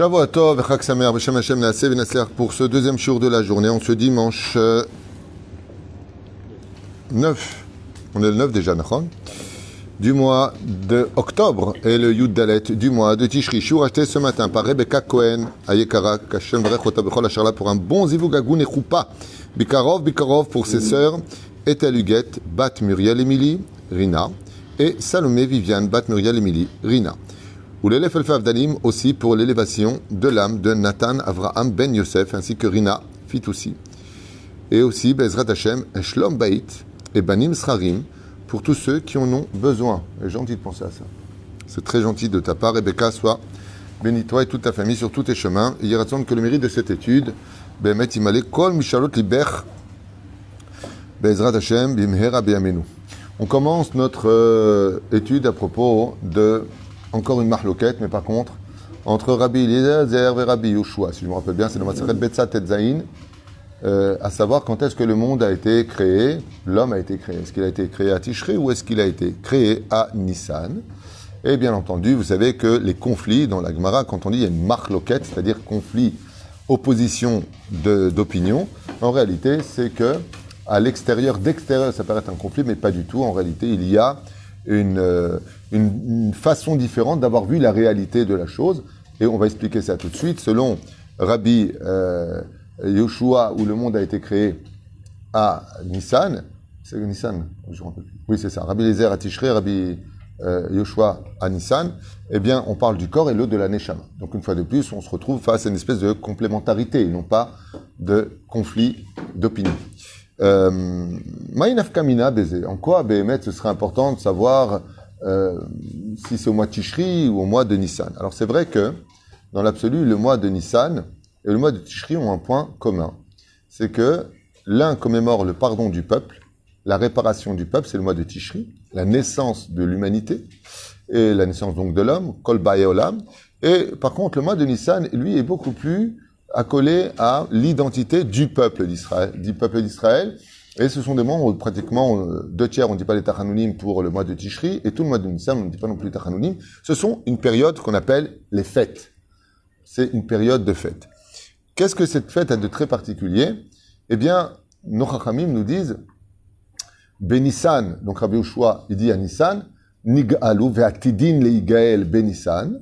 Shavuot Tov, Chag Samer, Beshem Hashem Naaseh pour ce deuxième jour de la journée, en ce dimanche euh, 9, on est le 9 déjà, Nachon, du mois de octobre et le Yud Dalet du mois de Tishri. Shur acheté ce matin par Rebecca Cohen à Yekara, Kashem Vrech Otabechol Acharla pour un bon Zivugagoun et Choupa. Bikarov, Bikarov pour ses sœurs, Ethel Huguette, Bat Muriel Emily, Rina, et Salomé Viviane, Bat Muriel Emily, Rina. Ou l'élève Elfa Avdalim aussi pour l'élévation de l'âme de Nathan Avraham Ben Yosef ainsi que Rina fit aussi. Et aussi Bezrat Hashem, Shlom Bait et Banim Srarim pour tous ceux qui en ont besoin. C'est gentil de penser à ça. C'est très gentil de ta part, Rebecca. Sois béni toi et toute ta famille sur tous tes chemins. Il y a que le mérite de cette étude, Bemet Imale Kol Mishalot Liber Bezrat Hashem Bimhera Beyamenu. On commence notre euh, étude à propos de encore une marloquette, mais par contre, entre Rabbi Eliezer et Rabbi Yoshua, si je me rappelle bien, c'est le Maseret Betsa Tetzain, euh, à savoir quand est-ce que le monde a été créé, l'homme a été créé. Est-ce qu'il a été créé à Tishri ou est-ce qu'il a été créé à Nissan? Et bien entendu, vous savez que les conflits dans la Gemara, quand on dit il y a une marloquette, c'est-à-dire conflit, opposition d'opinion, en réalité, c'est que à l'extérieur, d'extérieur, ça paraît un conflit, mais pas du tout. En réalité, il y a une, euh, une, une façon différente d'avoir vu la réalité de la chose. Et on va expliquer ça tout de suite. Selon Rabbi euh, Yoshua, où le monde a été créé à Nissan, c'est Nissan. Oui, c'est ça. Rabbi Lézer à Tishrei, Rabbi euh, Yoshua à Nissan, eh bien, on parle du corps et l'autre de la Neshama. Donc, une fois de plus, on se retrouve face à une espèce de complémentarité, et non pas de conflit d'opinion. Maïnaf Kamina baiser. En quoi, Béhémet, ce serait important de savoir euh, si c'est au mois de Tishri ou au mois de Nissan. Alors, c'est vrai que, dans l'absolu, le mois de Nissan et le mois de Tishri ont un point commun. C'est que l'un commémore le pardon du peuple, la réparation du peuple, c'est le mois de Tishri, la naissance de l'humanité, et la naissance donc de l'homme, Kol. Et par contre, le mois de Nissan, lui, est beaucoup plus accolé à l'identité du peuple d'Israël, du peuple d'Israël. Et ce sont des où pratiquement deux tiers, on ne dit pas les Tachanounim pour le mois de Tishri, et tout le mois de Nissan, on ne dit pas non plus les Tachanounim. Ce sont une période qu'on appelle les fêtes. C'est une période de fête. Qu'est-ce que cette fête a de très particulier? Eh bien, nos Chachamim nous disent, Benissan, donc Rabbi Ushua, il dit à Nissan, Nig'alu ve'aktidin leigael Benissan.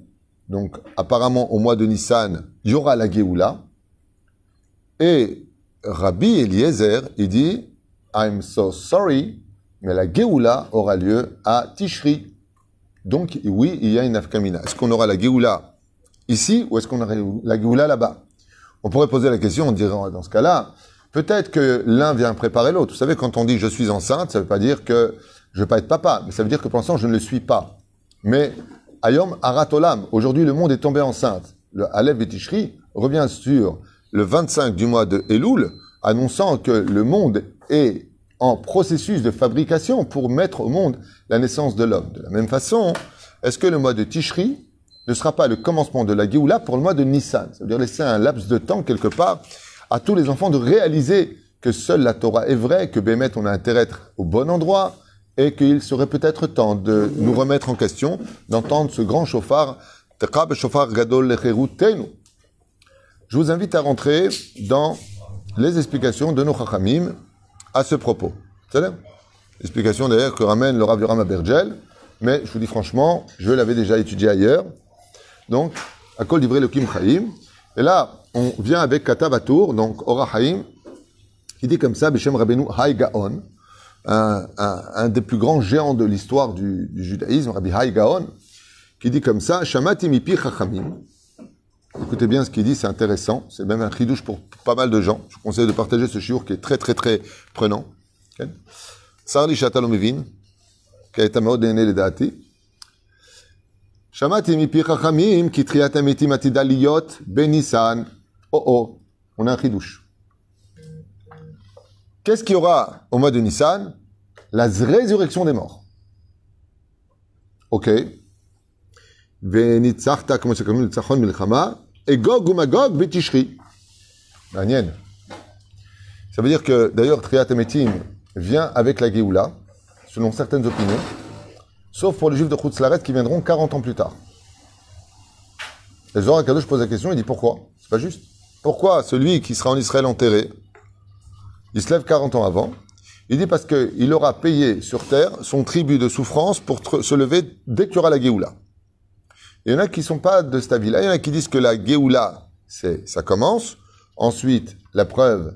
Donc, apparemment, au mois de Nissan, il y aura la Géoula. Et Rabbi Eliezer, il dit, I'm so sorry, mais la Géoula aura lieu à Tishri. Donc, oui, il y a une Afkamina. Est-ce qu'on aura la Géoula ici ou est-ce qu'on aura la Géoula là-bas? On pourrait poser la question, on dirait dans ce cas-là, peut-être que l'un vient préparer l'autre. Vous savez, quand on dit je suis enceinte, ça ne veut pas dire que je ne vais pas être papa, mais ça veut dire que pour l'instant, je ne le suis pas. Mais Ayom Aratolam, aujourd'hui le monde est tombé enceinte. Le Alev et Tishri revient sur le 25 du mois de Elul, annonçant que le monde est en processus de fabrication pour mettre au monde la naissance de l'homme. De la même façon, est-ce que le mois de Tishri ne sera pas le commencement de la Géoula pour le mois de Nissan? Ça veut dire laisser un laps de temps quelque part à tous les enfants de réaliser que seule la Torah est vraie, que Bémet, on a intérêt à être au bon endroit, et qu'il serait peut-être temps de nous remettre en question, d'entendre ce grand chauffard, Je vous invite à rentrer dans les explications de nos chachamim à ce propos. C'est Explication d'ailleurs que ramène le Rav Yoram Bergel, mais je vous dis franchement, je l'avais déjà étudié ailleurs. Donc, à Kol Divrei Lokim Chaim. Et là, on vient avec Katavatur, donc Ora Chaim, qui dit comme ça, Beshem Rabbeinu Hai Gaon, un, des plus grands géants de l'histoire du, judaïsme, Rabbi Hai Gaon, qui dit comme ça, Shamati mipi chachamim. Écoutez bien ce qu'il dit, c'est intéressant. C'est même un chidouche pour pas mal de gens. Je vous conseille de partager ce chiour qui est très, très, très prenant. Sarli Shatalomivin, qui dati. Shamati chachamim. Oh oh, on a un chidouche. Qu'est-ce qu'il y aura au mois de Nissan? La résurrection des morts. Ok. Comment c'est comme Nitzachon Milchama, et Gog ou Magog Betishri. Ça veut dire que, d'ailleurs, Triat Emetim vient avec la Géoula, selon certaines opinions, sauf pour les juifs de Chutzlaret qui viendront 40 ans plus tard. Et Zohar Kadosh pose la question, il dit pourquoi? C'est pas juste. Pourquoi celui qui sera en Israël enterré, il se lève 40 ans avant Il dit parce qu'il aura payé sur terre son tribut de souffrance pour se lever dès qu'il y aura la Géoula. Il y en a qui sont pas de cet avis-là. Il y en a qui disent que la Géoula, ça commence. Ensuite, la preuve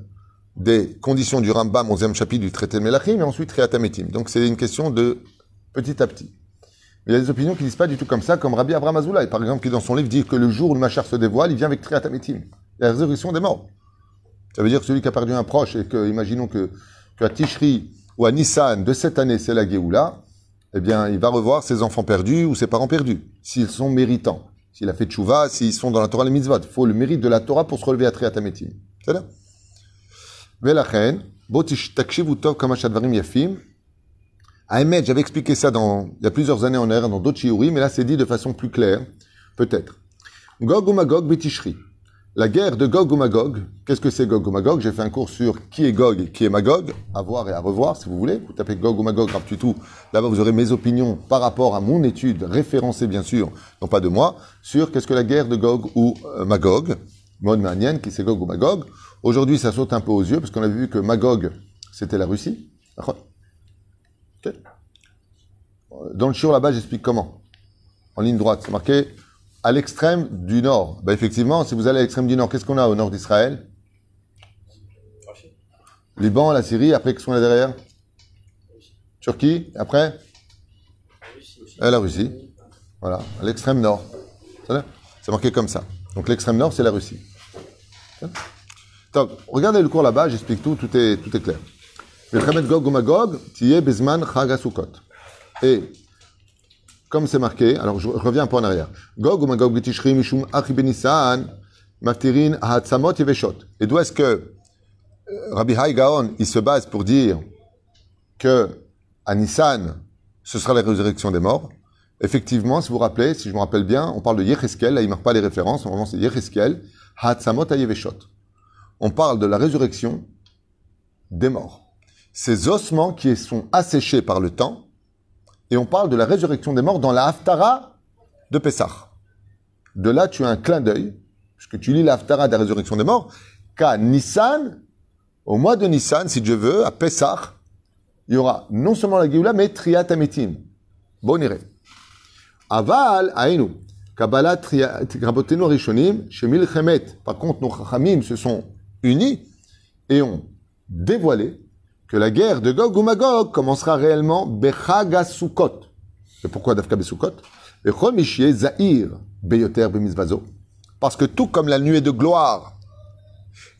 des conditions du Rambam, 11e chapitre du traité de Melachim, et ensuite Réatametim. Donc c'est une question de petit à petit. Il y a des opinions qui disent pas du tout comme ça, comme Rabbi Abraham Azoulay, par exemple, qui dans son livre dit que le jour où le Machar se dévoile, il vient avec Triatametim, la résurrection des morts. Ça veut dire que celui qui a perdu un proche et que, imaginons que, que à Tishri ou à Nissan de cette année, c'est la Géoula, eh bien, il va revoir ses enfants perdus ou ses parents perdus, s'ils sont méritants. S'il a fait tchouva, s'ils sont dans la Torah, les mitzvot. Il faut le mérite de la Torah pour se relever à Triatametim. C'est là. Velachen, tov kamashadvarim yafim. Ahmed, j'avais expliqué ça dans, il y a plusieurs années en arrière dans d'autres shiurim, mais là c'est dit de façon plus claire, peut-être. Gog ou magog betishri. La guerre de Gog ou Magog, qu'est-ce que c'est Gog ou Magog? J'ai fait un cours sur qui est Gog et qui est Magog, à voir et à revoir si vous voulez. Vous tapez Gog ou Magog, grave tout. Là-bas vous aurez mes opinions par rapport à mon étude, référencée bien sûr, non pas de moi, sur qu'est-ce que la guerre de Gog ou euh, Magog, mode manienne, qui c'est Gog ou Magog. Aujourd'hui, ça saute un peu aux yeux parce qu'on a vu que Magog, c'était la Russie. Dans le chiot là-bas, j'explique comment. En ligne droite, c'est marqué à l'extrême du nord. Ben effectivement, si vous allez à l'extrême du nord, qu'est-ce qu'on a au nord d'Israël? Liban, la Syrie, après qu'est-ce qu'on a derrière? Turquie, après? Et La Russie. Voilà, à l'extrême nord. C'est marqué comme ça. Donc l'extrême nord, c'est la Russie. Donc, regardez le cours là-bas, j'explique tout, tout est, tout est clair. Et, comme c'est marqué, alors je reviens un peu en arrière. Gog Magog Betishri Mishum Achi Benisan, Maftirin Hatzamot Yeveshot. Et d'où est-ce que euh, Rabbi Hai Gaon, il se base pour dire que à Nissan, ce sera la résurrection des morts? Effectivement, si vous vous rappelez, si je me rappelle bien, on parle de Yecheskel, là il ne marque pas les références, normalement c'est Yecheskel, Hatzamot Yeveshot on parle de la résurrection des morts. Ces ossements qui sont asséchés par le temps, et on parle de la résurrection des morts dans la Haftara de Pessah. De là, tu as un clin d'œil, puisque tu lis la Haftara de la résurrection des morts, qu'à Nissan, au mois de Nissan, si Dieu veut, à Pessah, il y aura non seulement la Géoula, mais Triat Ametim. Bon Aval, Aïnou. Kabbalah Rabotenu Rishonim, Shemil Chemet. Par contre, nos Chachamim se sont unis et ont dévoilé que la guerre de Gog ou Magog commencera réellement Bechaga Sukkot. Et pourquoi Dafka Besukot Zahir Beyoter Bemizvazo. Parce que tout comme la nuée de gloire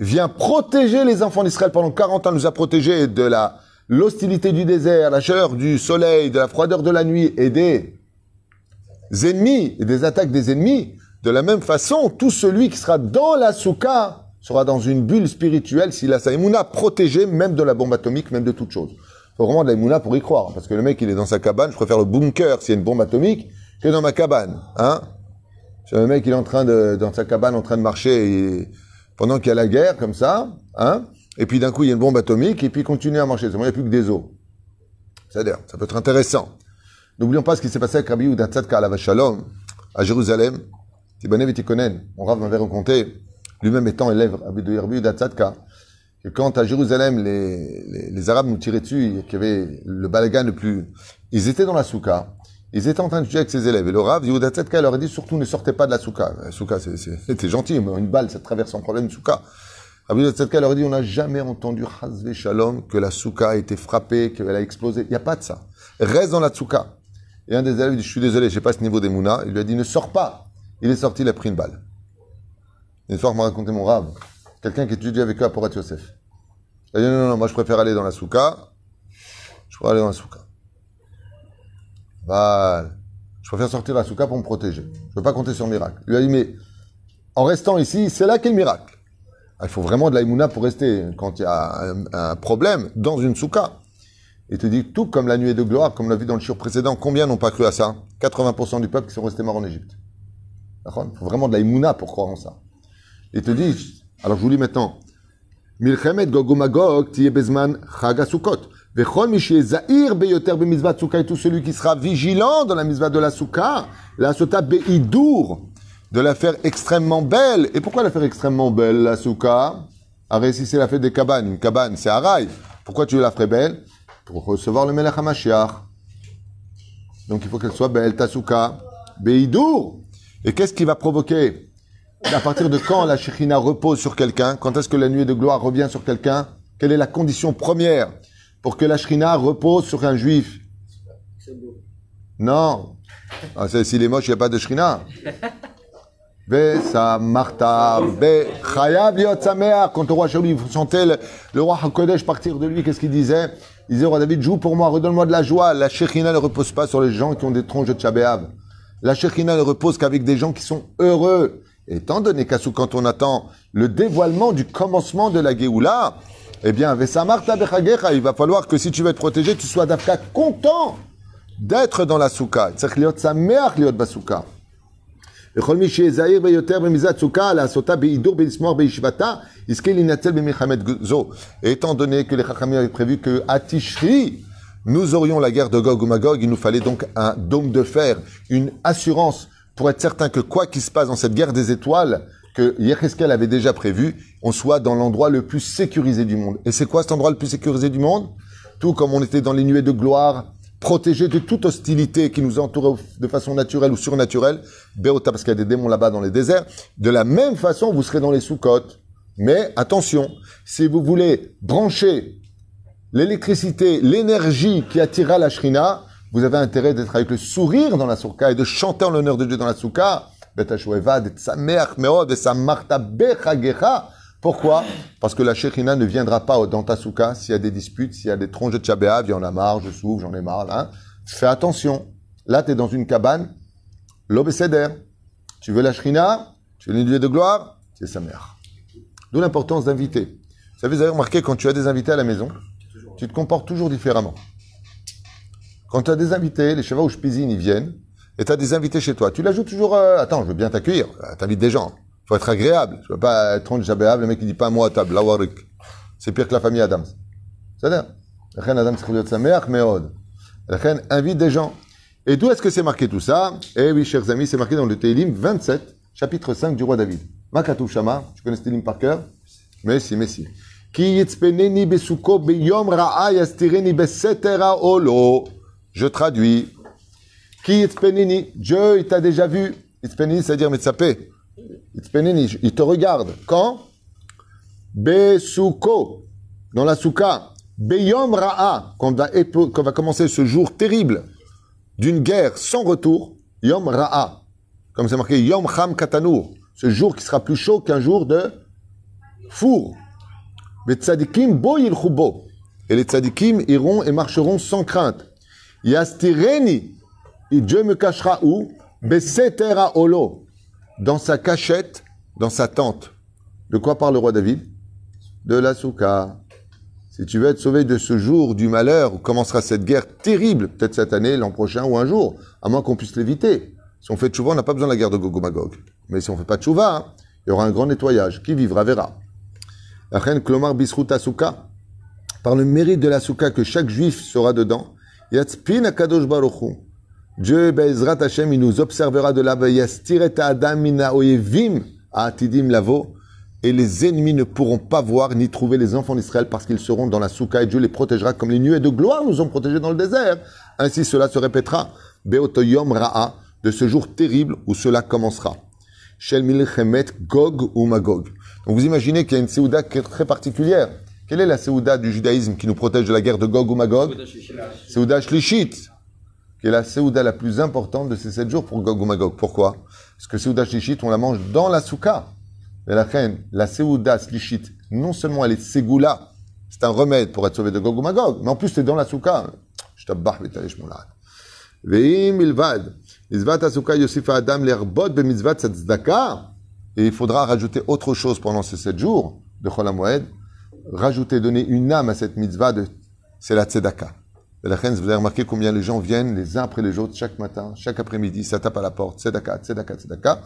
vient protéger les enfants d'Israël pendant 40 ans, nous a protégés de la l'hostilité du désert, la chaleur du soleil, de la froideur de la nuit et des ennemis et des attaques des ennemis. De la même façon, tout celui qui sera dans la soukha sera dans une bulle spirituelle s'il a sa émouna protégée même de la bombe atomique, même de toute chose. Il faut vraiment de la émouna pour y croire. Parce que le mec, il est dans sa cabane, je préfère le bunker s'il y a une bombe atomique que dans ma cabane. Hein le mec, il est en train de, dans sa cabane, en train de marcher pendant qu'il y a la guerre, comme ça, hein Et puis d'un coup, il y a une bombe atomique et puis il continue à marcher. Il n'y a plus que des os. C'est-à-dire, ça peut être intéressant. N'oublions pas ce qui s'est passé avec Rabbi Udatzat Shalom, à Jérusalem. Tibané Vitikonen, on m'avait raconté lui-même étant élève que quand à Jérusalem, les, Arabes nous tiraient dessus, qu'il y avait le balagan le plus... Ils étaient dans la souka, ils étaient en train de tuer avec ses élèves. Et le Rav, Yehuda Tzedka, leur a dit surtout ne sortez pas de la souka. La souka, c'était gentil, mais une balle, ça traverse sans problème une souka. Tzedka leur a dit on n'a jamais entendu que la souka a été frappée, qu'elle a explosé. Il n'y a pas de ça. Reste dans la souka. Et un des élèves dit je suis désolé, je sais pas ce niveau des Mouna. Il lui a dit ne sors pas. Il est sorti, il a pris une balle. Une fois, m'a raconté mon rave, quelqu'un qui étudie avec eux à Porat Yosef. Il a dit non, non, non, moi je préfère aller dans la souka. Je préfère aller dans la souka. Voilà. Je préfère sortir de la souka pour me protéger. Je ne veux pas compter sur le miracle. Il lui a dit, mais en restant ici, c'est là qu'est le miracle. Ah, il faut vraiment de l'aïmouna pour rester quand il y a un, problème dans une souka. Il te dit tout comme la nuée de gloire, comme on l'a vu dans le chur précédent. Combien n'ont pas cru à ça? 80% du peuple qui sont restés morts en Égypte. Il faut vraiment de l'aïmouna pour croire en ça. Il te dit, alors je vous lis maintenant, Milchemet Gogumagog bezman chagasukot. Vechol mishi zahir beyoter bemizvat souka et tout celui qui sera vigilant dans la mizvat de la souka, la sota beidur, de la faire extrêmement belle. Et pourquoi la faire extrêmement belle, la souka Arrête, si c'est la fête des cabanes, une cabane, c'est rail. Pourquoi tu la ferais belle? Pour recevoir le Melech HaMashiach. Donc il faut qu'elle soit belle, ta souka. Beidour. Et qu'est-ce qui va provoquer À partir de quand la Shekhinah repose sur quelqu'un? Quand est-ce que la nuée de gloire revient sur quelqu'un? Quelle est la condition première pour que la Shekhinah repose sur un juif? Non. Ah, S'il est moche, il n'y a pas de Shekhinah. Quand le roi Shaoul, il sentait le, le roi HaKodesh partir de lui, qu'est-ce qu'il disait? Il disait, roi David, joue pour moi, redonne-moi de la joie. La Shekhinah ne repose pas sur les gens qui ont des tronches de Tchabéav. La Shekhinah ne repose qu'avec des gens qui sont heureux. Étant donné qu'à quand on attend le dévoilement du commencement de la Géoula, eh bien, il va falloir que si tu veux être protégé, tu sois d'Afka content d'être dans la souka. Et étant donné que les Chachamim avaient prévu que à Tishri, nous aurions la guerre de Gog ou Magog, il nous fallait donc un dôme de fer, une assurance pour être certain que quoi qu'il se passe dans cette guerre des étoiles, que Yecheskel avait déjà prévu, on soit dans l'endroit le plus sécurisé du monde. Et c'est quoi cet endroit le plus sécurisé du monde? Tout comme on était dans les nuées de gloire, protégé de toute hostilité qui nous entourait de façon naturelle ou surnaturelle, Béota, parce qu'il y a des démons là-bas dans les déserts, de la même façon, vous serez dans les sous-côtes. Mais attention, si vous voulez brancher l'électricité, l'énergie qui attirera la shrina, vous avez intérêt d'être avec le sourire dans la souka et de chanter en l'honneur de Dieu dans la souka. Pourquoi? Parce que la Shekhina ne viendra pas dans ta souka s'il y a des disputes, s'il y a des tronches de Tchabéav, il y en a marre, je souffre, j'en ai marre. Hein. Fais attention. Là, tu es dans une cabane, l'obécéder. Tu veux la Shrina, tu veux une de gloire, c'est sa mère. D'où l'importance d'inviter. Vous avez remarqué, quand tu as des invités à la maison, tu te comportes toujours différemment. Quand tu as des invités, les chevaux ou pisine, ils viennent, et tu as des invités chez toi. Tu l'ajoutes toujours, euh, attends, je veux bien t'accueillir, euh, t'invites des gens. faut être agréable. Je veux pas être jabéable, le mec qui dit pas moi à table, la warik. C'est pire que la famille Adams. C'est-à-dire, Adam se sa mère, mais invite des gens. Et d'où est-ce que c'est marqué tout ça? Eh oui, chers amis, c'est marqué dans le Télim 27, chapitre 5 du roi David. Makatou Shama, tu connais ce Télim par cœur? Mais si, mais si. Ki yitzpeneni besuko beyom ra'a yastireni olo. Je traduis. Ki yitzpeneni, Dieu, il t'a déjà vu. Yitzpeneni, c'est-à-dire metzapé. Yitzpeneni, il te regarde. Quand? Besuko, dans la souka. Beyom ra'a, quand va, commencer ce jour terrible d'une guerre sans retour, Yom Ra'a. Comme c'est marqué Yom Cham Katanour. Ce jour qui sera plus chaud qu'un jour de four. Et les tzadikim iront et marcheront sans crainte. Yastireni. Et Dieu me cachera où? Besetera olo. Dans sa cachette, dans sa tente. De quoi parle le roi David? De la souka. Si tu veux être sauvé de ce jour du malheur où commencera cette guerre terrible, peut-être cette année, l'an prochain ou un jour, à moins qu'on puisse l'éviter. Si on fait tchouva, on n'a pas besoin de la guerre de Gogomagog. Mais si on fait pas tchouva, hein, il y aura un grand nettoyage. Qui vivra verra. Reine Klomar Bisrut Asuka, par le mérite de la souka que chaque juif sera dedans, Akadosh Baruchu. Dieu, Bezrat Hashem, il nous observera de. Yastiret Adam Mina Atidim Lavo et les ennemis ne pourront pas voir ni trouver les enfants d'Israël parce qu'ils seront dans la souka et Dieu les protégera comme les nuées de gloire nous ont protégés dans le désert. Ainsi cela se répétera. Beotoyom Ra'a, de ce jour terrible où cela commencera. Shel Gog ou Magog. Donc vous imaginez qu'il y a une Séouda qui est très particulière. Quelle est la Séouda du judaïsme qui nous protège de la guerre de Gog ou Magog Séouda Shlishit, qui est la Séouda la plus importante de ces sept jours pour Gog ou Magog. Pourquoi? Parce que Séouda Shlishit, on la mange dans la souka. Mais la reine, la Seouda Slichit, non seulement elle est Ségoula, c'est un remède pour être sauvé de Gog ou Magog, mais en plus c'est dans la souka. Je t'abbah, Veim ilvad. Mitzvat asuka yosif adam l'erbot tzedaka. Et il faudra rajouter autre chose pendant ces sept jours de Chol HaMoed. Rajouter, donner une âme à cette mitzvah de, c'est la tzedaka. La reine, vous avez remarqué combien les gens viennent les uns après les autres chaque matin, chaque après-midi, ça tape à la porte, tzedaka, tzedaka, tzedaka.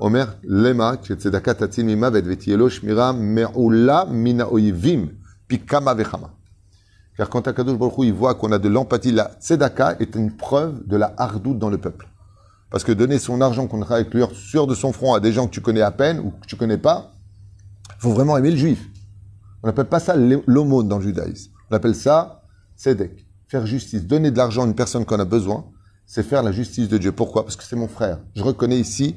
Omer lema tzedaka tatzin mima vetielo shmira me'ula mina oyivim pikama vechama. Car quand Akadosh Baruch il voit qu'on a de l'empathie, la tzedaka est une preuve de la hardoute dans le peuple. Parce que donner son argent qu'on travaille avec lui sur de son front à des gens que tu connais à peine ou que tu connais pas, faut vraiment aimer le juif. On n'appelle pas ça l'aumône dans le judaïsme. On appelle ça Sedek. Faire justice, donner de l'argent à une personne qu'on a besoin, c'est faire la justice de Dieu. Pourquoi? Parce que c'est mon frère. Je reconnais ici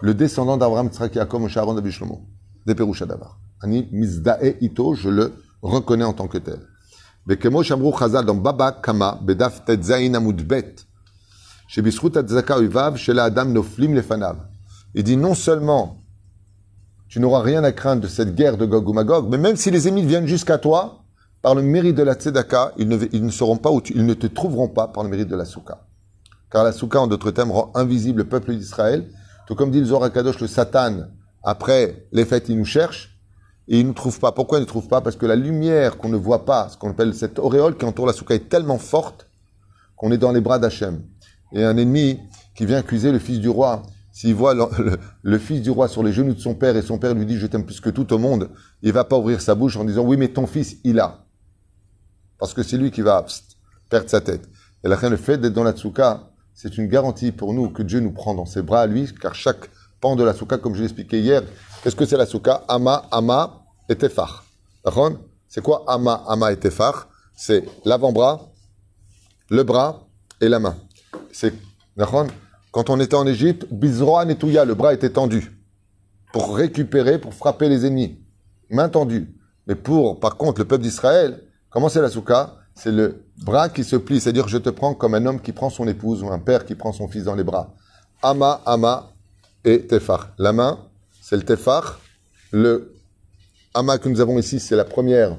le descendant d'Abraham Tzrakiakom au Sharon de Bishlomo, des Ani Mizdae Ito, je le reconnais en tant que tel. Bekemo Chazal dans Baba Kama, Bedaf Tetzain Amudbet, Uvav, Shela Adam Noflim Lefanav. Il dit non seulement tu n'auras rien à craindre de cette guerre de Gog ou Magog, mais même si les ennemis viennent jusqu'à toi, par le mérite de la tzedaka, ils ne, te trouveront pas par le mérite de la souka. Car la souka, en d'autres termes, rend invisible le peuple d'Israël. Tout comme dit le Zohar Kadosh, le Satan, après les fêtes, il nous cherche et il ne nous trouve pas. Pourquoi il ne trouve pas? Parce que la lumière qu'on ne voit pas, ce qu'on appelle cette auréole qui entoure la souka, est tellement forte qu'on est dans les bras d'Hachem. Et un ennemi qui vient accuser le fils du roi, s'il voit le, fils du roi sur les genoux de son père et son père lui dit je t'aime plus que tout au monde, il va pas ouvrir sa bouche en disant oui mais ton fils il a. Parce que c'est lui qui va perdre sa tête. Et le fait d'être dans la tsouka, c'est une garantie pour nous que Dieu nous prend dans ses bras à lui, car chaque pan de la souka, comme je l'expliquais hier, qu'est-ce que c'est la souka Ama, Ama et Tefar. C'est quoi Ama, Ama et Tefar? C'est l'avant-bras, le bras et la main. C'est, quand on était en Égypte, Bizroa Netouya, le bras était tendu pour récupérer, pour frapper les ennemis. Main tendue. Mais pour, par contre, le peuple d'Israël, comment c'est la souka? C'est le bras qui se plie, c'est-à-dire je te prends comme un homme qui prend son épouse ou un père qui prend son fils dans les bras. Ama, Ama et Tefar. La main, c'est le Tefar. Le Ama que nous avons ici, c'est la première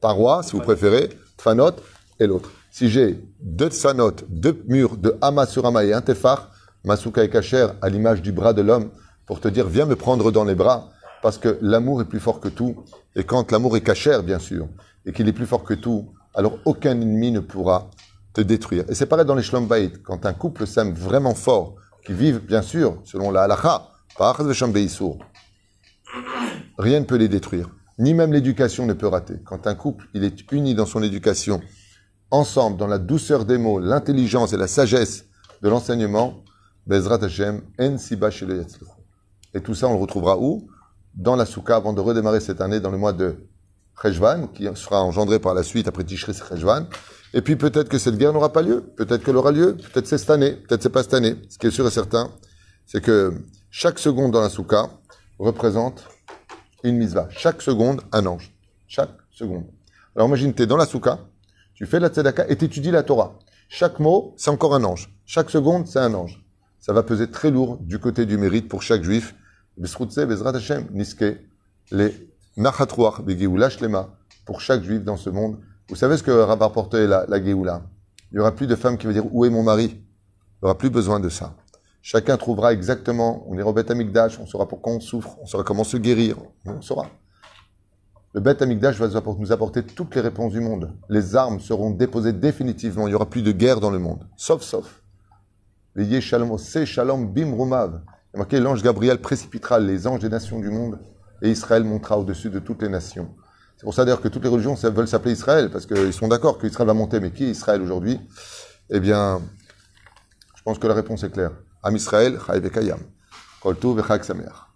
paroi, si vous préférez, Tfanot, et l'autre. Si j'ai deux tsanot, deux murs de Hama sur Hama et un tefar, Masuka et Kacher à l'image du bras de l'homme pour te dire viens me prendre dans les bras parce que l'amour est plus fort que tout. Et quand l'amour est Kacher, bien sûr, et qu'il est plus fort que tout, alors aucun ennemi ne pourra te détruire. Et c'est pareil dans les Shlom quand un couple s'aime vraiment fort, qui vivent, bien sûr, selon la halakha, par rien ne peut les détruire. Ni même l'éducation ne peut rater. Quand un couple, il est uni dans son éducation, ensemble dans la douceur des mots, l'intelligence et la sagesse de l'enseignement, Bezrat Hashem, En Siba Et tout ça, on le retrouvera où? Dans la Souka, avant de redémarrer cette année, dans le mois de Cheshvan, qui sera engendré par la suite après Tishri Cheshvan. Et puis peut-être que cette guerre n'aura pas lieu, peut-être qu'elle aura lieu, peut-être c'est cette année, peut-être c'est pas cette année. Ce qui est sûr et certain, c'est que chaque seconde dans la Souka représente une misva. Chaque seconde, un ange. Chaque seconde. Alors imagine, tu es dans la Souka, tu fais la tzedaka et tu étudies la Torah. Chaque mot, c'est encore un ange. Chaque seconde, c'est un ange. Ça va peser très lourd du côté du mérite pour chaque juif. Pour chaque juif dans ce monde. Vous savez ce que va rapporter la, la Il n'y aura plus de femme qui va dire Où est mon mari? Il n'y aura plus besoin de ça. Chacun trouvera exactement, on est au Amikdash, on saura pourquoi on souffre, on saura comment se guérir, on saura. Le Beth Amikdash va nous apporter toutes les réponses du monde. Les armes seront déposées définitivement. Il n'y aura plus de guerre dans le monde. Sauf, sauf. Les Shalom, Shalom, l'ange Gabriel précipitera les anges des nations du monde et Israël montera au-dessus de toutes les nations. C'est pour ça d'ailleurs que toutes les religions veulent s'appeler Israël parce qu'ils sont d'accord qu'Israël va monter. Mais qui est Israël aujourd'hui? Eh bien, je pense que la réponse est claire. Am Israël, Kol Sameach.